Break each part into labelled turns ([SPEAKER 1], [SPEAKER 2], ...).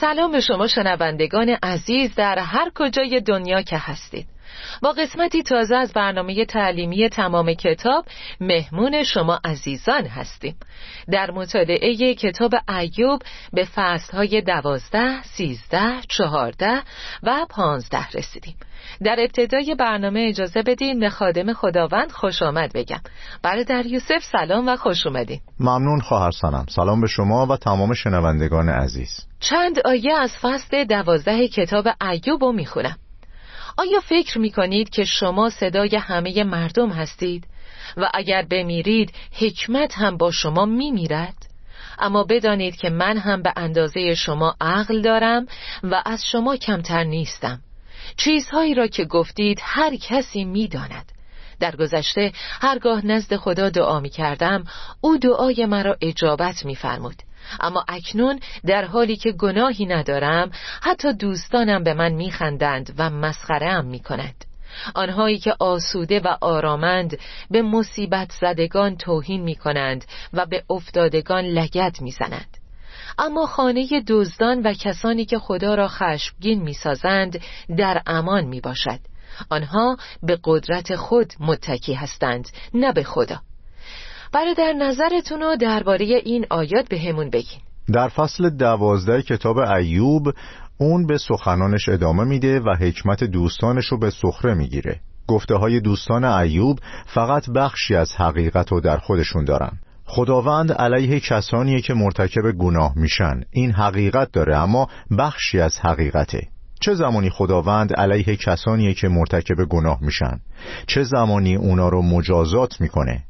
[SPEAKER 1] سلام به شما شنوندگان عزیز در هر کجای دنیا که هستید. با قسمتی تازه از برنامه تعلیمی تمام کتاب مهمون شما عزیزان هستیم. در مطالعه کتاب ایوب به فصلهای دوازده، سیزده، چهارده و پانزده رسیدیم. در ابتدای برنامه اجازه بدین به خادم خداوند خوش آمد بگم. برادر یوسف سلام و خوش اومدین.
[SPEAKER 2] ممنون خواهر سنم. سلام به شما و تمام شنوندگان عزیز.
[SPEAKER 1] چند آیه از فصل دوازده کتاب ایوب رو می‌خونم. آیا فکر می کنید که شما صدای همه مردم هستید و اگر بمیرید حکمت هم با شما می میرد؟ اما بدانید که من هم به اندازه شما عقل دارم و از شما کمتر نیستم چیزهایی را که گفتید هر کسی می داند. در گذشته هرگاه نزد خدا دعا می کردم او دعای مرا اجابت می فرمود. اما اکنون در حالی که گناهی ندارم حتی دوستانم به من میخندند و مسخره ام می‌کند آنهایی که آسوده و آرامند به مصیبت زدگان توهین می کنند و به افتادگان لگت می زنند. اما خانه دزدان و کسانی که خدا را خشمگین می سازند در امان می باشد. آنها به قدرت خود متکی هستند نه به خدا در نظرتون رو درباره این آیات به همون بگین.
[SPEAKER 2] در فصل دوازده کتاب ایوب اون به سخنانش ادامه میده و حکمت دوستانش رو به سخره می‌گیره. گفته های دوستان ایوب فقط بخشی از حقیقت رو در خودشون دارن. خداوند علیه کسانیه که مرتکب گناه میشن. این حقیقت داره اما بخشی از حقیقته. چه زمانی خداوند علیه کسانیه که مرتکب گناه میشن؟ چه زمانی اونا رو مجازات می‌کنه؟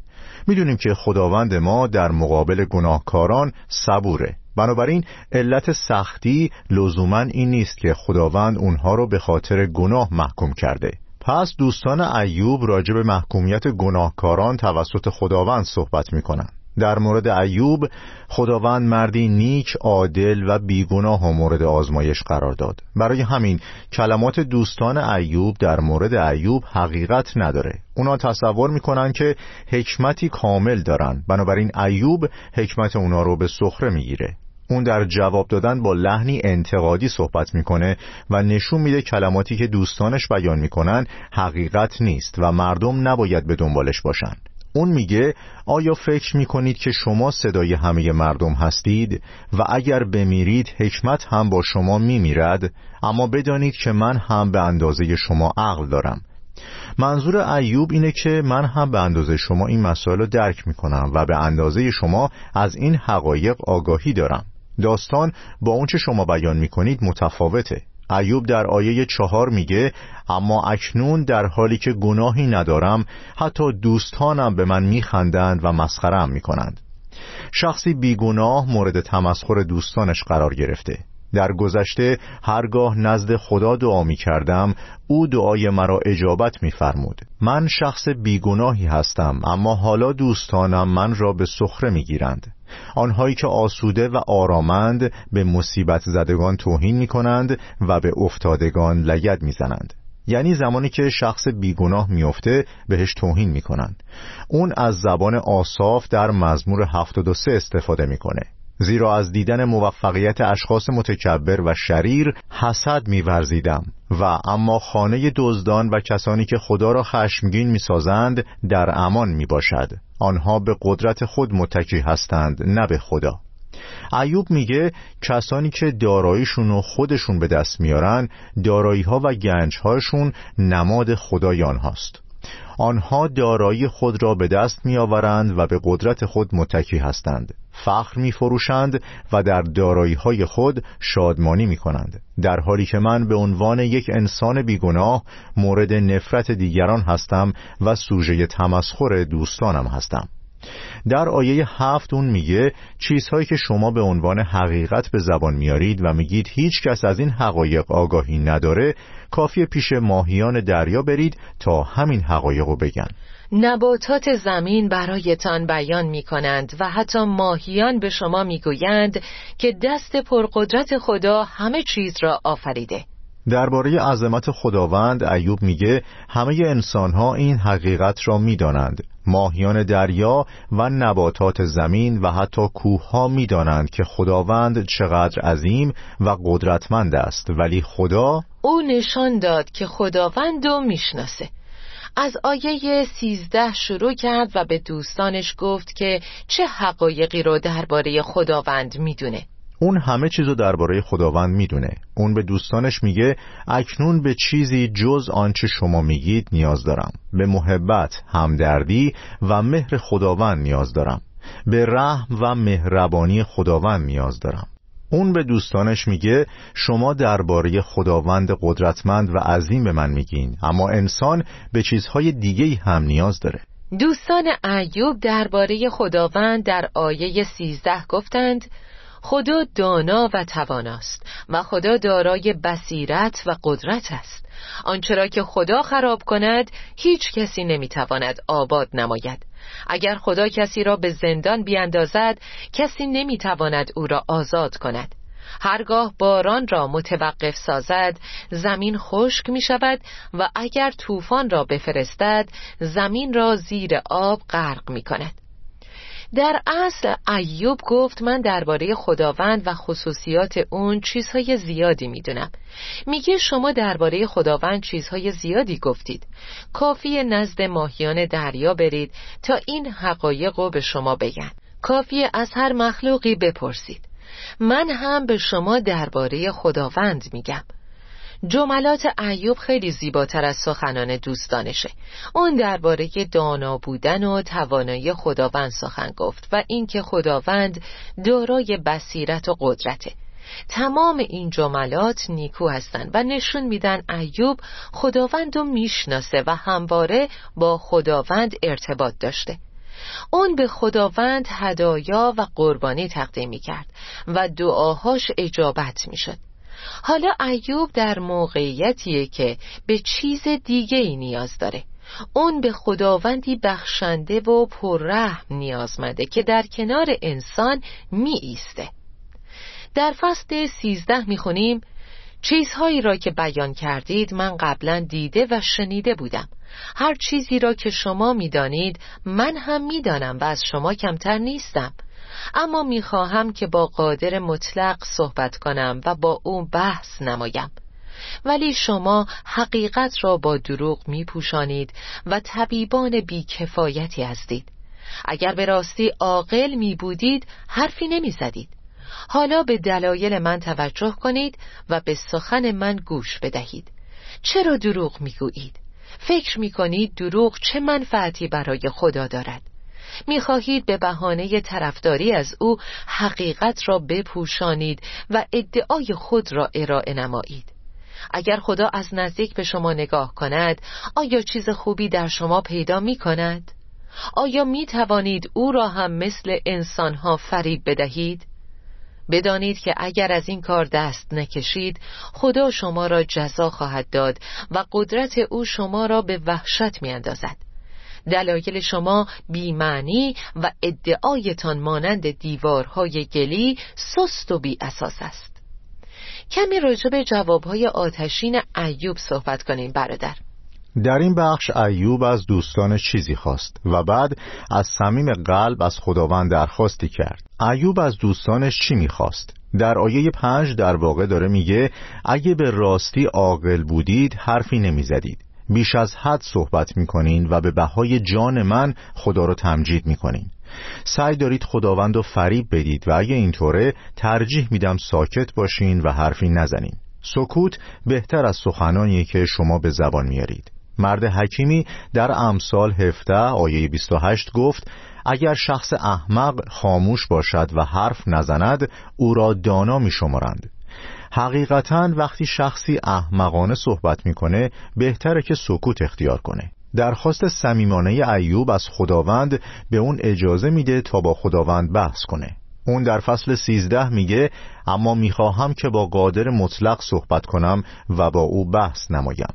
[SPEAKER 2] می‌دونیم که خداوند ما در مقابل گناهکاران صبوره. بنابراین علت سختی لزوما این نیست که خداوند اونها رو به خاطر گناه محکوم کرده. پس دوستان ایوب راجع به محکومیت گناهکاران توسط خداوند صحبت می‌کنن. در مورد ایوب خداوند مردی نیک عادل و بیگناه و مورد آزمایش قرار داد. برای همین کلمات دوستان ایوب در مورد ایوب حقیقت نداره. اونا تصور می‌کنن که حکمتی کامل دارن. بنابراین ایوب حکمت اونا رو به سخره می‌گیره. اون در جواب دادن با لحنی انتقادی صحبت می‌کنه و نشون میده کلماتی که دوستانش بیان می‌کنن حقیقت نیست و مردم نباید به دنبالش باشن. اون میگه آیا فکر می‌کنید که شما صدای همه مردم هستید؟ و اگر بمیرید حکمت هم با شما میمیرد. اما بدانید که من هم به اندازه شما عقل دارم. منظور ایوب اینه که من هم به اندازه شما این مسائل رو درک می‌کنم و به اندازه شما از این حقایق آگاهی دارم. داستان با اونچه شما بیان می‌کنید متفاوته. ایوب در آیه چهار میگه اما اکنون در حالی که گناهی ندارم حتی دوستانم به من میخندند و مسخرم می‌کنند. شخصی بیگناه مورد تمسخر دوستانش قرار گرفته. در گذشته هرگاه نزد خدا دعا می کردم او دعای مرا اجابت می فرمود من شخص بیگناهی هستم اما حالا دوستانم من را به سخره می گیرند آنهایی که آسوده و آرامند به مصیبت زدگان توهین می کنند و به افتادگان لگد می زنند یعنی زمانی که شخص بیگناه میفته بهش توهین می‌کنند. اون از زبان آصاف در مزمور 73 استفاده می‌کنه. زیرا از دیدن موفقیت اشخاص متکبر و شریر حسد میورزیدم. و اما خانه دزدان و کسانی که خدا را خشمگین می‌سازند در امان می‌باشد. آنها به قدرت خود متکی هستند نه به خدا. ایوب میگه کسانی که داراییشون رو خودشون به دست میارن دارایی ها و گنج هاشون نماد خدای آنهاست. آنها دارایی خود را به دست میآورند و به قدرت خود متکی هستند. فخر می فروشند و در دارایی های خود شادمانی می کنند در حالی که من به عنوان یک انسان بیگناه مورد نفرت دیگران هستم و سوژه تمسخر دوستانم هستم. در آیه هفت اون میگه چیزهایی که شما به عنوان حقیقت به زبان میارید و میگید هیچ کس از این حقایق آگاهی نداره کافی پیش ماهیان دریا برید تا همین حقایق رو بگن.
[SPEAKER 1] نباتات زمین برایتان بیان می کنند و حتی ماهیان به شما می گویند که دست پرقدرت خدا همه چیز را آفریده.
[SPEAKER 2] درباره عظمت خداوند ایوب میگه همه انسانها این حقیقت را می‌دانند. ماهیان دریا و نباتات زمین و حتی کوه ها می‌دانند که خداوند چقدر عظیم و قدرتمند است. ولی خدا
[SPEAKER 1] او نشان داد که خداوند رو می‌شناسه. از آیه سیزده شروع کرد و به دوستانش گفت که چه حقایقی رو درباره خداوند می‌دونه.
[SPEAKER 2] اون همه چیزو درباره خداوند می‌دونه. اون به دوستانش میگه اکنون به چیزی جز آنچه شما میگید نیاز دارم. به محبت، همدردی و مهر خداوند نیاز دارم. به رحم و مهربانی خداوند نیاز دارم. اون به دوستانش میگه شما درباره خداوند قدرتمند و عظیم به من میگین اما انسان به چیزهای دیگه هم نیاز داره.
[SPEAKER 1] دوستان ایوب درباره خداوند در آیه سیزده گفتند خدا دانا و تواناست و خدا دارای بصیرت و قدرت است. آنچه را که خدا خراب کند هیچ کسی نمی‌تواند آباد نماید. اگر خدا کسی را به زندان بیاندازد کسی نمی‌تواند او را آزاد کند. هرگاه باران را متوقف سازد زمین خشک می شود و اگر طوفان را بفرستد زمین را زیر آب غرق می کند در اصل ایوب گفت من درباره خداوند و خصوصیات اون چیزهای زیادی می‌دونم. میگه شما درباره خداوند چیزهای زیادی گفتید. کافی نزد ماهیان دریا برید تا این حقایق رو به شما بگن. کافی از هر مخلوقی بپرسید. من هم به شما درباره خداوند میگم. جملات ایوب خیلی زیباتر از سخنان دوستانشه. اون درباره دانا بودن و توانایی خداوند سخن گفت و اینکه خداوند دارای بصیرت و قدرته. تمام این جملات نیکو هستند و نشون میدن ایوب خداوند رو می‌شناسه و همواره با خداوند ارتباط داشته. اون به خداوند هدایا و قربانی تقدیم می کرد و دعاهاش اجابت می شد حالا ایوب در موقعیتیه که به چیز دیگه ای نیاز داره. اون به خداوندی بخشنده و پررحم نیازمنده که در کنار انسان می ایسته. در فصل سیزده می خونیم چیزهایی را که بیان کردید من قبلا دیده و شنیده بودم. هر چیزی را که شما می‌دانید من هم می‌دانم و از شما کمتر نیستم. اما می‌خواهم که با قادر مطلق صحبت کنم و با او بحث نمایم ولی شما حقیقت را با دروغ میپوشانید و طبیبان بیکفایتی هستید اگر به راستی عاقل می بودید حرفی نمی زدید حالا به دلایل من توجه کنید و به سخن من گوش بدهید چرا دروغ می‌گویید؟ فکر می کنید دروغ چه منفعتی برای خدا دارد؟ می‌خواهید به بهانه طرفداری از او حقیقت را بپوشانید و ادعای خود را ارائه نمایید اگر خدا از نزدیک به شما نگاه کند آیا چیز خوبی در شما پیدا می کند؟ آیا می توانید او را هم مثل انسانها فریب بدهید؟ بدانید که اگر از این کار دست نکشید خدا شما را جزا خواهد داد و قدرت او شما را به وحشت می اندازد. دلایل شما بیمعنی و ادعایتان مانند دیوارهای گلی سست و بی اساس است. کمی راجع به جوابهای آتشین ایوب صحبت کنیم برادر.
[SPEAKER 2] در این بخش ایوب از دوستانش چیزی خواست و بعد از صمیم قلب از خداوند درخواستی کرد. ایوب از دوستانش چی می‌خواست؟ در آیه پنج در واقع داره میگه اگه به راستی عاقل بودید حرفی نمی‌زدید. بیش از حد صحبت می‌کنین و به بهای جان من خدا رو تمجید می‌کنین. سعی دارید خداوند رو فریب بدید و اگه اینطوره ترجیح میدم ساکت باشین و حرفی نزنین. سکوت بهتر از سخنانیه که شما به زبان میارید. مرد حکیمی در امثال 17 آیه 28 گفت اگر شخص احمق خاموش باشد و حرف نزند او را دانا می شمارند حقیقتا وقتی شخصی احمقانه صحبت می‌کنه بهتره که سکوت اختیار کنه. درخواست صمیمانه ایوب از خداوند به اون اجازه میده تا با خداوند بحث کنه. اون در فصل سیزده میگه اما می‌خواهم که با قادر مطلق صحبت کنم و با او بحث نمایم.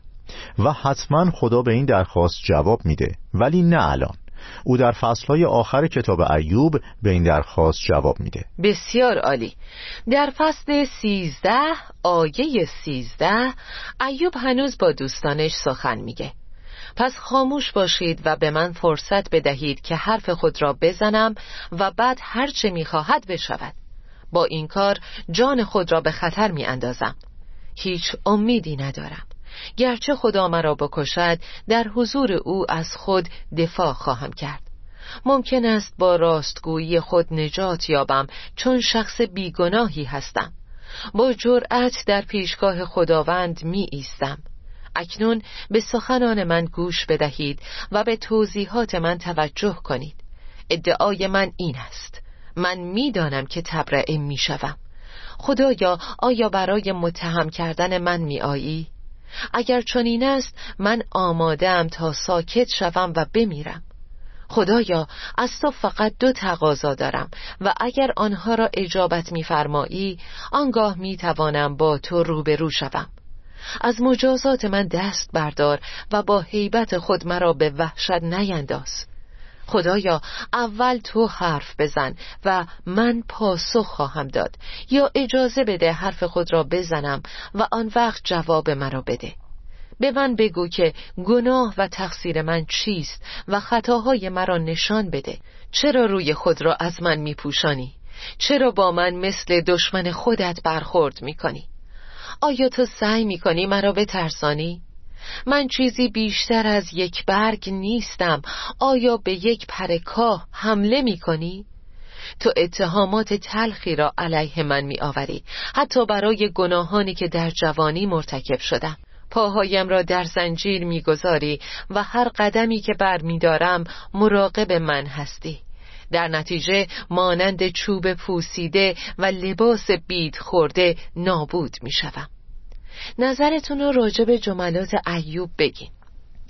[SPEAKER 2] و حتما خدا به این درخواست جواب میده ولی نه الان. او در فصلهای آخر کتاب ایوب به این درخواست جواب میده.
[SPEAKER 1] بسیار عالی. در فصل سیزده آیه سیزده ایوب هنوز با دوستانش سخن میگه. پس خاموش باشید و به من فرصت بدهید که حرف خود را بزنم و بعد هرچه می‌خواهد بشود. با این کار جان خود را به خطر می اندازم هیچ امیدی ندارم. گرچه خدا مرا بکشد در حضور او از خود دفاع خواهم کرد. ممکن است با راستگویی خود نجات یابم چون شخص بیگناهی هستم. با جرأت در پیشگاه خداوند می ایستم. اکنون به سخنان من گوش بدهید و به توضیحات من توجه کنید. ادعای من این است. من می‌دانم که تبرئه می شوم. خدایا آیا برای متهم کردن من می آیی؟ اگر چنین است من آمادم تا ساکت شوم و بمیرم. خدایا از تو فقط دو تقاضا دارم و اگر آنها را اجابت میفرمایی آنگاه می‌توانم با تو روبرو شوم. از مجازات من دست بردار و با حیبت خود مرا به وحشت نینداز. خدایا اول تو حرف بزن و من پاسخ خواهم داد یا اجازه بده حرف خود را بزنم و آن وقت جواب مرا بده به من بگو که گناه و تقصیر من چیست و خطاهای مرا نشان بده چرا روی خود را از من میپوشانی؟ چرا با من مثل دشمن خودت برخورد می‌کنی؟ آیا تو سعی می‌کنی مرا بترسانی؟ من چیزی بیشتر از یک برگ نیستم آیا به یک پرکاه حمله می کنی؟ تو اتهامات تلخی را علیه من می آوری حتی برای گناهانی که در جوانی مرتکب شدم پاهایم را در زنجیر می‌گذاری و هر قدمی که بر می دارم مراقب من هستی در نتیجه مانند چوب پوسیده و لباس بید خورده نابود می شوم. نظرتون رو راجع به جملات ایوب بگین.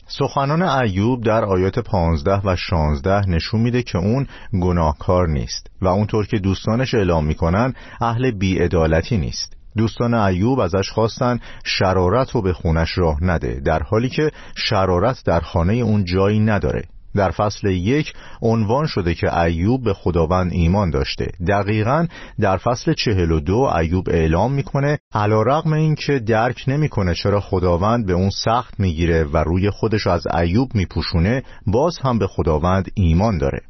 [SPEAKER 2] سخنان ایوب در آیات 15 و 16 نشون میده که اون گناهکار نیست و اونطور که دوستانش اعلام می‌کنن اهل بیعدالتی نیست. دوستان ایوب ازش خواستن شرارت رو به خونش راه نده در حالی که شرارت در خانه اون جایی نداره. در فصل یک عنوان شده که ایوب به خداوند ایمان داشته. دقیقا در فصل چهل و دو ایوب اعلام می‌کنه علا رقم این که درک نمی‌کنه چرا خداوند به اون سخت می‌گیره و روی خودش از ایوب میپوشونه باز هم به خداوند ایمان داره.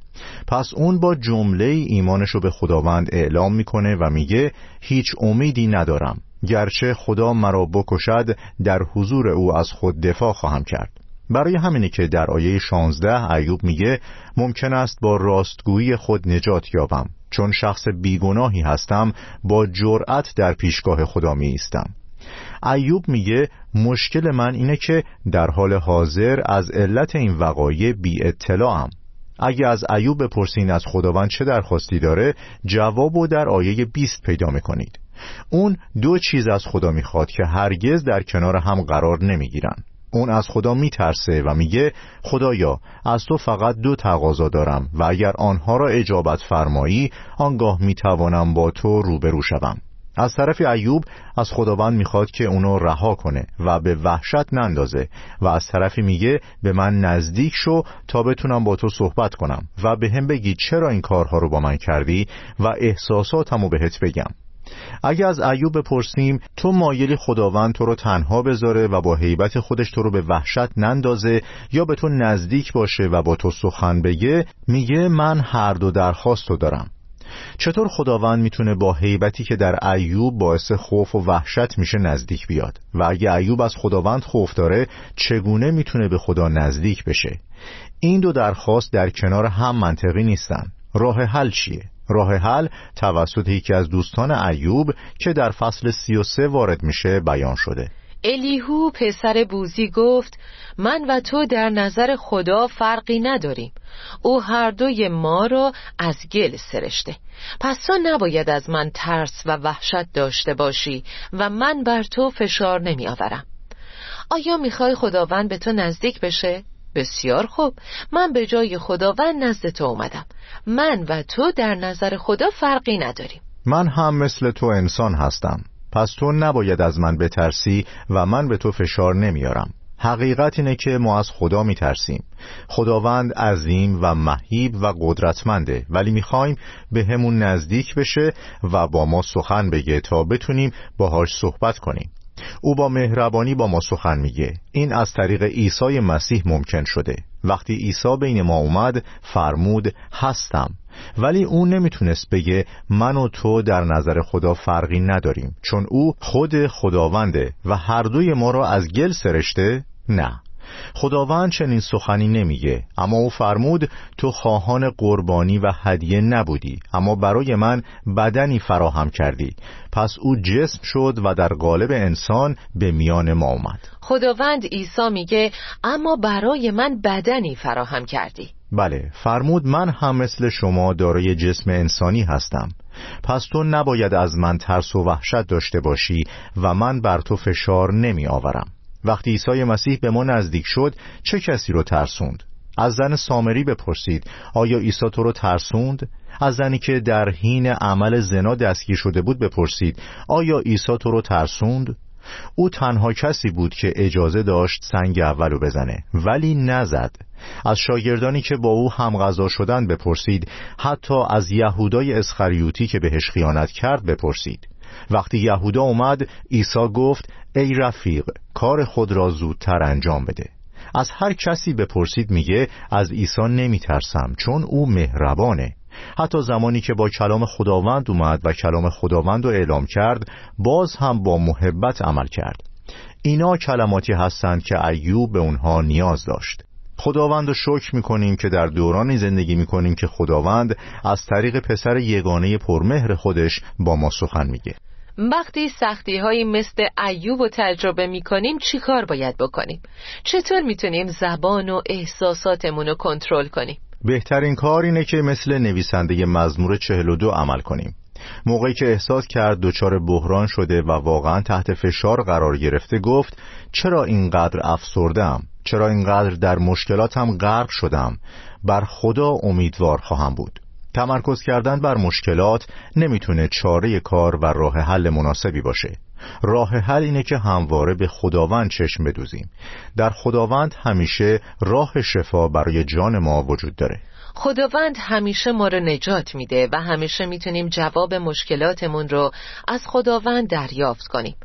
[SPEAKER 2] پس اون با جمله ایمانش رو به خداوند اعلام می‌کنه و میگه هیچ امیدی ندارم. گرچه خدا مرا بکشد در حضور او از خود دفاع خواهم کرد. برای همینه که در آیه 16 ایوب میگه ممکن است با راستگویی خود نجات یابم. چون شخص بیگناهی هستم با جرأت در پیشگاه خدا می ایستم ایوب میگه مشکل من اینه که در حال حاضر از علت این وقایع بی اطلاعم اگه از ایوب بپرسین از خداوند چه درخواستی داره جواب و در آیه 20 پیدا می‌کنید. اون دو چیز از خدا می‌خواد که هرگز در کنار هم قرار نمی‌گیرن. اون از خدا میترسه و میگه خدایا از تو فقط دو تقاضا دارم و اگر آنها را اجابت فرمایی آنگاه می‌توانم با تو روبرو شوم. از طرف ایوب از خداوند می‌خواد که اونو رها کنه و به وحشت نندازه و از طرفی میگه به من نزدیک شو تا بتونم با تو صحبت کنم و به هم بگی چرا این کارها رو با من کردی و احساساتمو بهت بگم. اگه از ایوب بپرسیم تو مایلی خداوند تو رو تنها بذاره و با حیبت خودش تو رو به وحشت نندازه یا به تو نزدیک باشه و با تو سخن بگه میگه من هر دو درخواست رو دارم. چطور خداوند می‌تونه با حیبتی که در ایوب باعث خوف و وحشت میشه نزدیک بیاد؟ و اگه ایوب از خداوند خوف داره چگونه می‌تونه به خدا نزدیک بشه؟ این دو درخواست در کنار هم منطقی نیستن. راه حل چیه؟ راه حل توسط یکی از دوستان ایوب که در فصل سی و سه وارد میشه بیان شده.
[SPEAKER 1] الیهو پسر بوزی گفت من و تو در نظر خدا فرقی نداریم. او هر دوی ما را از گل سرشته. پس تو نباید از من ترس و وحشت داشته باشی و من بر تو فشار نمی آورم آیا می‌خوای خداوند به تو نزدیک بشه؟ بسیار خوب. من به جای خداوند نزد تو اومدم. من و تو در نظر خدا فرقی نداریم.
[SPEAKER 2] من هم مثل تو انسان هستم. پس تو نباید از من بترسی و من به تو فشار نمیارم. حقیقت اینه که ما از خدا میترسیم. خداوند عظیم و مهیب و قدرتمنده ولی می‌خوایم به همون نزدیک بشه و با ما سخن بگه تا بتونیم باهاش صحبت کنیم. او با مهربانی با ما سخن میگه. این از طریق عیسی مسیح ممکن شده. وقتی عیسی بین ما اومد فرمود هستم. ولی او نمی‌تونست بگه من و تو در نظر خدا فرقی نداریم. چون او خود خداونده و هر دوی ما را از گل سرشته نه. خداوند چنین سخنی نمیگه. اما او فرمود تو خواهان قربانی و هدیه نبودی اما برای من بدنی فراهم کردی. پس او جسم شد و در قالب انسان به میان ما اومد.
[SPEAKER 1] خداوند عیسی میگه اما برای من بدنی فراهم کردی.
[SPEAKER 2] بله فرمود من هم مثل شما دارای جسم انسانی هستم. پس تو نباید از من ترس و وحشت داشته باشی و من بر تو فشار نمی آورم وقتی عیسی مسیح به ما نزدیک شد چه کسی رو ترسوند؟ از زن سامری بپرسید آیا عیسی تو رو ترسوند؟ از زنی که در حین عمل زنا دستگیر شده بود بپرسید آیا عیسی تو رو ترسوند؟ او تنها کسی بود که اجازه داشت سنگ اولو بزنه ولی نزد. از شاگردانی که با او هم غذا شدن بپرسید حتی از یهودای اسخریوتی که بهش خیانت کرد بپرسید. وقتی یهودا اومد عیسی گفت ای رفیق کار خود را زودتر انجام بده. از هر کسی بپرسید میگه از عیسی نمیترسم چون او مهربانه. حتی زمانی که با کلام خداوند اومد و کلام خداوند رو اعلام کرد باز هم با محبت عمل کرد. اینا کلماتی هستند که ایوب به اونها نیاز داشت. خداوند رو شکر می‌کنیم که در دورانی زندگی می‌کنیم که خداوند از طریق پسر یگانه پرمهر خودش با ما سخن میگه
[SPEAKER 1] وقتی سختی های مثل ایوب و تجربه می کنیم چی کار باید بکنیم؟ چطور می‌تونیم زبان و احساساتمون رو کنترل کنیم؟
[SPEAKER 2] بهترین کار اینه که مثل نویسنده مزمور 42 عمل کنیم موقعی که احساس کرد دچار بحران شده و واقعا تحت فشار قرار گرفته گفت چرا اینقدر افسردم چرا اینقدر در مشکلاتم غرق شدم بر خدا امیدوار خواهم بود. تمرکز کردن بر مشکلات نمی‌تونه چاره کار و راه حل مناسبی باشه. راه حل اینه که همواره به خداوند چشم بدوزیم. در خداوند همیشه راه شفا برای جان ما وجود داره.
[SPEAKER 1] خداوند همیشه ما رو نجات میده و همیشه می‌تونیم جواب مشکلاتمون رو از خداوند دریافت کنیم.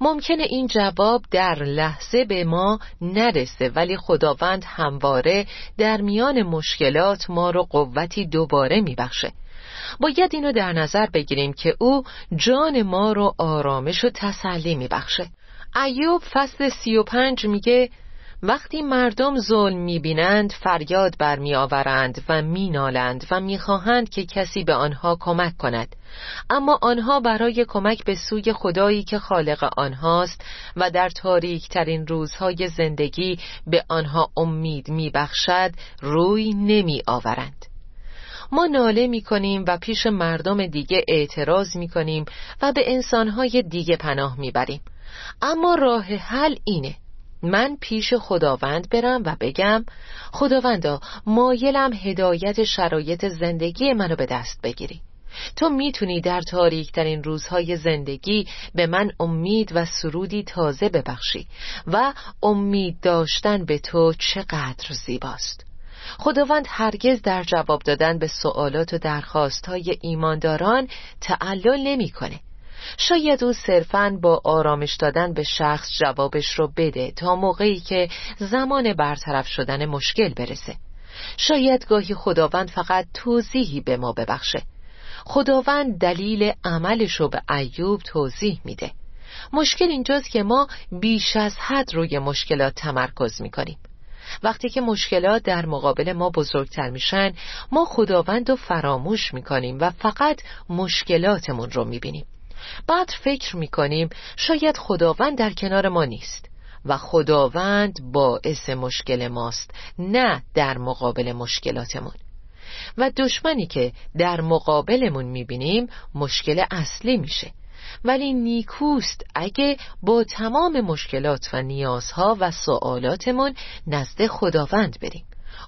[SPEAKER 1] ممکنه این جواب در لحظه به ما نرسه ولی خداوند همواره در میان مشکلات ما رو قوتی دوباره میبخشه. باید اینو در نظر بگیریم که او جان ما رو آرامش و تسلی میبخشه. ایوب فصل سی و پنج میگه وقتی مردم ظلم می‌بینند فریاد برمیآورند و مینالند و می‌خواهند که کسی به آنها کمک کند. اما آنها برای کمک به سوی خدایی که خالق آنهاست و در تاریک ترین روزهای زندگی به آنها امید میبخشد روی نمی آورند ما ناله می کنیم و پیش مردم دیگه اعتراض می کنیم و به انسانهای دیگه پناه می بریم اما راه حل اینه من پیش خداوند برم و بگم خداوندا مایلم هدایت شرایط زندگی منو به دست بگیری تو می‌تونی در تاریک ترین روزهای زندگی به من امید و سرودی تازه ببخشی و امید داشتن به تو چقدر زیباست خداوند هرگز در جواب دادن به سوالات و درخواست های ایمانداران تعلل نمی‌کنه. شاید او صرفا با آرامش دادن به شخص جوابش رو بده تا موقعی که زمان برطرف شدن مشکل برسه. شاید گاهی خداوند فقط توضیحی به ما ببخشه. خداوند دلیل عملش رو به ایوب توضیح میده. مشکل اینجاست که ما بیش از حد روی مشکلات تمرکز می‌کنیم. وقتی که مشکلات در مقابل ما بزرگتر میشن ما خداوند رو فراموش می‌کنیم و فقط مشکلاتمون رو می‌بینیم. بعد فکر می‌کنیم شاید خداوند در کنار ما نیست و خداوند باعث مشکل ماست نه در مقابل مشکلاتمون. و دشمنی که در مقابلمون می‌بینیم مشکل اصلی میشه. ولی نیکوست اگه با تمام مشکلات و نیازها و سوالاتمون نزد خداوند بریم.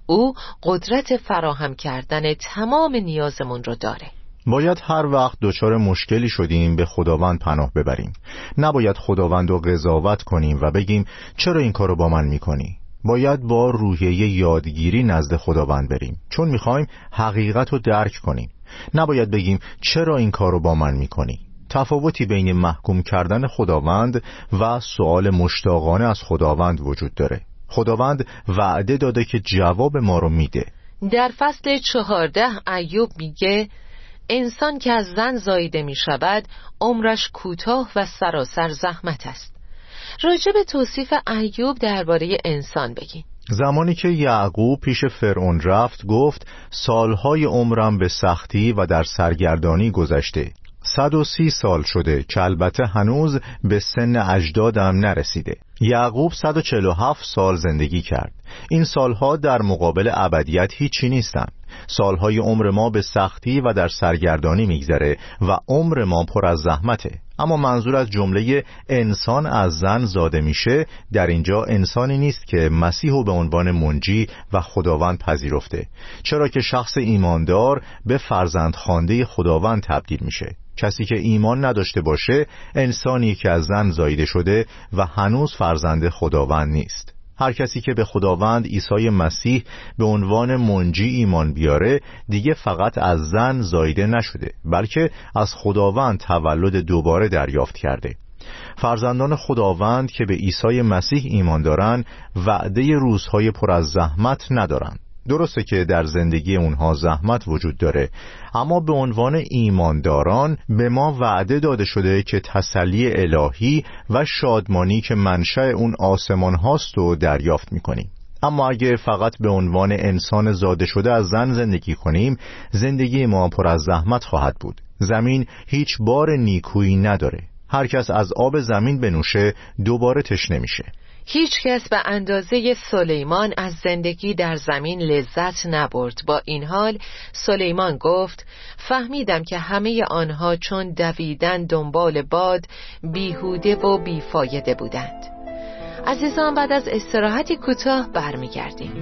[SPEAKER 1] او قدرت فراهم کردن تمام نیازمون رو داره.
[SPEAKER 2] باید هر وقت دچار مشکلی شدیم به خداوند پناه ببریم. نباید خداوند رو قضاوت کنیم و بگیم چرا این کارو با من می‌کنی؟ باید با روحیه یادگیری نزد خداوند بریم. چون می‌خوایم حقیقت رو درک کنیم. نباید بگیم چرا این کارو با من می‌کنی؟ تفاوتی بین محکوم کردن خداوند و سؤال مشتاقانه از خداوند وجود داره. خداوند وعده داده که جواب ما رو میده.
[SPEAKER 1] در فصل چهارده ایوب میگه انسان که از زن زایده می شود عمرش کوتاه و سراسر زحمت است. راجع به توصیف ایوب درباره انسان بگین.
[SPEAKER 2] زمانی که یعقوب پیش فرعون رفت گفت سالهای عمرم به سختی و در سرگردانی گذشته. صد و سی سال شده که البته هنوز به سن اجدادم نرسیده. یعقوب 147 سال زندگی کرد. این سالها در مقابل ابدیت هیچی نیستند سالهای عمر ما به سختی و در سرگردانی میگذره و عمر ما پر از زحمته. اما منظور از جمله انسان از زن زاده میشه در اینجا انسانی نیست که مسیح به عنوان منجی و خداوند پذیرفته. چرا که شخص ایماندار به فرزند خانده خداوند تبدیل میشه. کسی که ایمان نداشته باشه انسانی که از زن زایده شده و هنوز فرزند خداوند نیست. هر کسی که به خداوند عیسی مسیح به عنوان منجی ایمان بیاره دیگه فقط از زن زایده نشده بلکه از خداوند تولد دوباره دریافت کرده. فرزندان خداوند که به عیسی مسیح ایمان دارن وعده روزهای پر از زحمت ندارند درسته که در زندگی اونها زحمت وجود داره اما به عنوان ایمانداران به ما وعده داده شده که تسلی الهی و شادمانی که منشأ اون آسمان هاست و دریافت می‌کنیم. اما اگه فقط به عنوان انسان زاده شده از زن زندگی کنیم زندگی ما پر از زحمت خواهد بود. زمین هیچ بار نیکویی نداره. هر کس از آب زمین بنوشه دوباره تشنه میشه.
[SPEAKER 1] هیچ کس به اندازه سلیمان از زندگی در زمین لذت نبرد. با این حال سلیمان گفت فهمیدم که همه آنها چون دویدن دنبال باد بیهوده و بیفایده بودند. عزیزان بعد از استراحتی کوتاه برمیگردیم.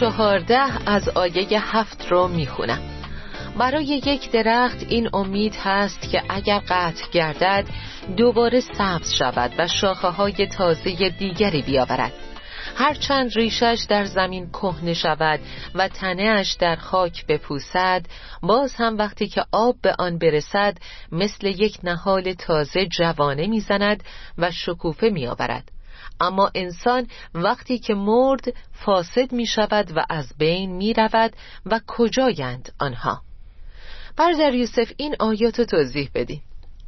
[SPEAKER 1] چهارده از آیه هفت رو می‌خونم. برای یک درخت این امید هست که اگر قطع گردد دوباره سبز شود و شاخه های تازه دیگری بیاورد. هرچند ریشش در زمین کهنه شود و تنهش در خاک بپوسد باز هم وقتی که آب به آن برسد مثل یک نهال تازه جوانه می‌زند و شکوفه میآورد. اما انسان وقتی که مرد فاسد می شود و از بین می رود و کجایند آنها؟ برادر یوسف این آیات رو توضیح بدین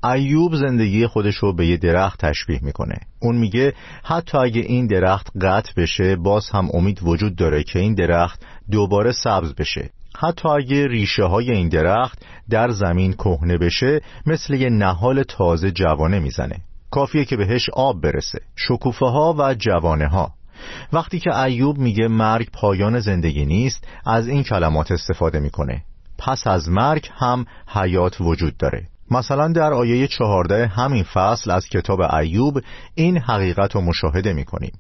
[SPEAKER 2] ایوب زندگی خودش رو به یه درخت تشبیه می‌کنه. اون میگه حتی اگه این درخت قطع بشه باز هم امید وجود داره که این درخت دوباره سبز بشه. حتی اگه ریشه های این درخت در زمین کهنه بشه مثل یه نهال تازه جوانه می‌زنه. کافیه که بهش آب برسه. شکوفه ها و جوانه ها وقتی که ایوب میگه مرگ پایان زندگی نیست از این کلمات استفاده می‌کنه. پس از مرگ هم حیات وجود داره. مثلا در آیه چهارده همین فصل از کتاب ایوب این حقیقت رو مشاهده می‌کنیم.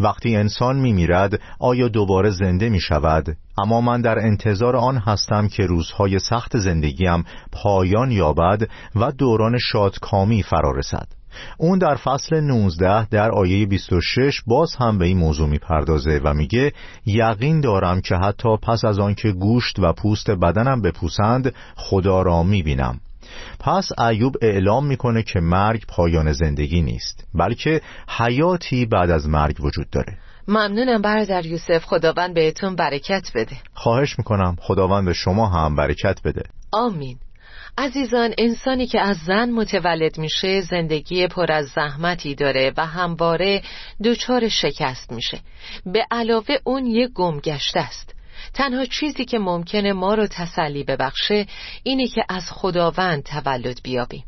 [SPEAKER 2] وقتی انسان میمیرد آیا دوباره زنده می شود اما من در انتظار آن هستم که روزهای سخت زندگیم پایان یابد و دوران شادکامی فرا رسد. اون در فصل 19 در آیه 26 باز هم به این موضوع می‌پردازه و میگه یقین دارم که حتی پس از آنکه گوشت و پوست بدنم بپوسند خدا را می‌بینم. پس ایوب اعلام می‌کنه که مرگ پایان زندگی نیست بلکه حیاتی بعد از مرگ وجود داره.
[SPEAKER 1] ممنونم برادر یوسف خداوند بهتون برکت بده.
[SPEAKER 2] خواهش می‌کنم خداوند به شما هم برکت بده.
[SPEAKER 1] آمین. عزیزان انسانی که از زن متولد میشه زندگی پر از زحمتی داره و همواره دچار شکست میشه. به علاوه اون یک گمگشته است. تنها چیزی که ممکنه ما رو تسلی ببخشه اینه که از خداوند تولد بیابیم.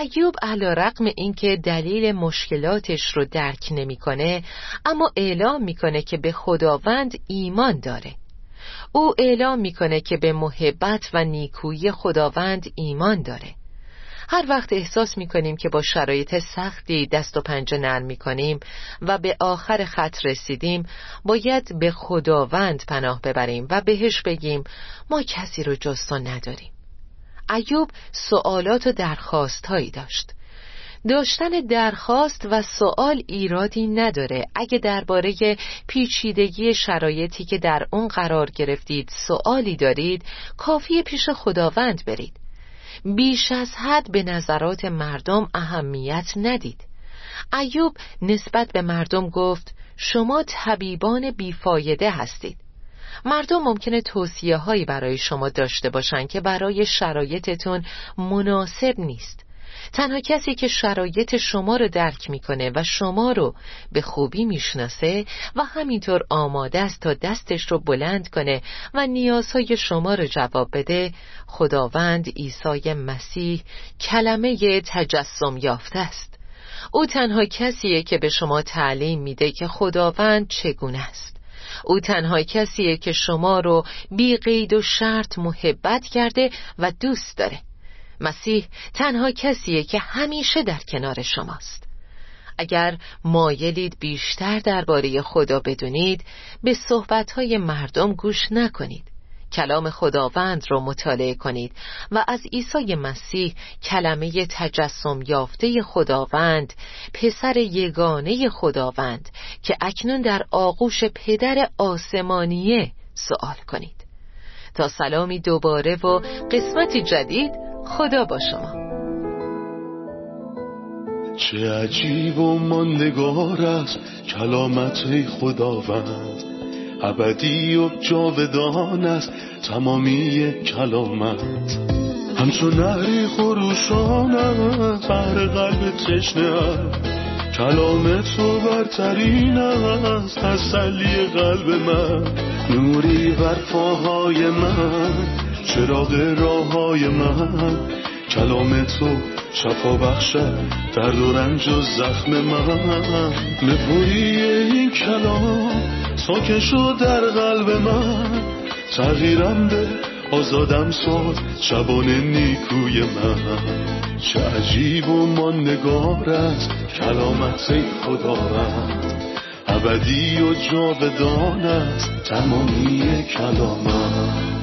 [SPEAKER 1] ایوب علا رقم اینکه دلیل مشکلاتش رو درک نمی‌کنه اما اعلام می‌کنه که به خداوند ایمان داره. او اعلام می‌کنه که به محبت و نیکویی خداوند ایمان داره. هر وقت احساس می‌کنیم که با شرایط سختی دست و پنجه نرم می‌کنیم و به آخر خط رسیدیم باید به خداوند پناه ببریم و بهش بگیم ما کسی رو جستان نداریم. ایوب سوالات و درخواست هایی داشت. داشتن درخواست و سوال ایرادی نداره. اگه درباره پیچیدگی شرایطی که در اون قرار گرفتید سوالی دارید کافی پیش خداوند برید. بیش از حد به نظرات مردم اهمیت ندید. ایوب نسبت به مردم گفت شما طبیبان بیفایده هستید. مردم ممکنه توصیه هایی برای شما داشته باشند که برای شرایطتون مناسب نیست. تنها کسی که شرایط شما رو درک می‌کنه و شما رو به خوبی می‌شناسه و همینطور آماده است تا دستش رو بلند کنه و نیازهای شما رو جواب بده خداوند عیسی مسیح کلمه تجسم یافته است. او تنها کسیه که به شما تعلیم میده که خداوند چگونه است. او تنها کسیه که شما رو بی قید و شرط محبت کرده و دوست داره. مسیح تنها کسیه که همیشه در کنار شماست. اگر مایلید بیشتر درباره خدا بدونید به صحبتهای مردم گوش نکنید. کلام خداوند را مطالعه کنید و از عیسی مسیح کلمه تجسم یافته خداوند پسر یگانه خداوند که اکنون در آغوش پدر آسمانیه سوال کنید. تا سلامی دوباره و قسمتی جدید خدا با شما.
[SPEAKER 3] چه عجیب و ماندگار است کلامت خداوند. ابدی و جاودان است تمامی کلامت. همچون نهری خروشان است بر قلب تشنه کلام تو برترین است تسلی قلب من. نوری بر پاهای من. چراغ راه های من. کلام تو شفا بخشد درد و رنج و زخم من. نپوری این کلام ساکن در قلب من. تغییرم به آزادم ساد شبان نیکوی من. چه عجیب و ماندگار است کلامت خداوند ابدی و جاودان است تمامی کلامت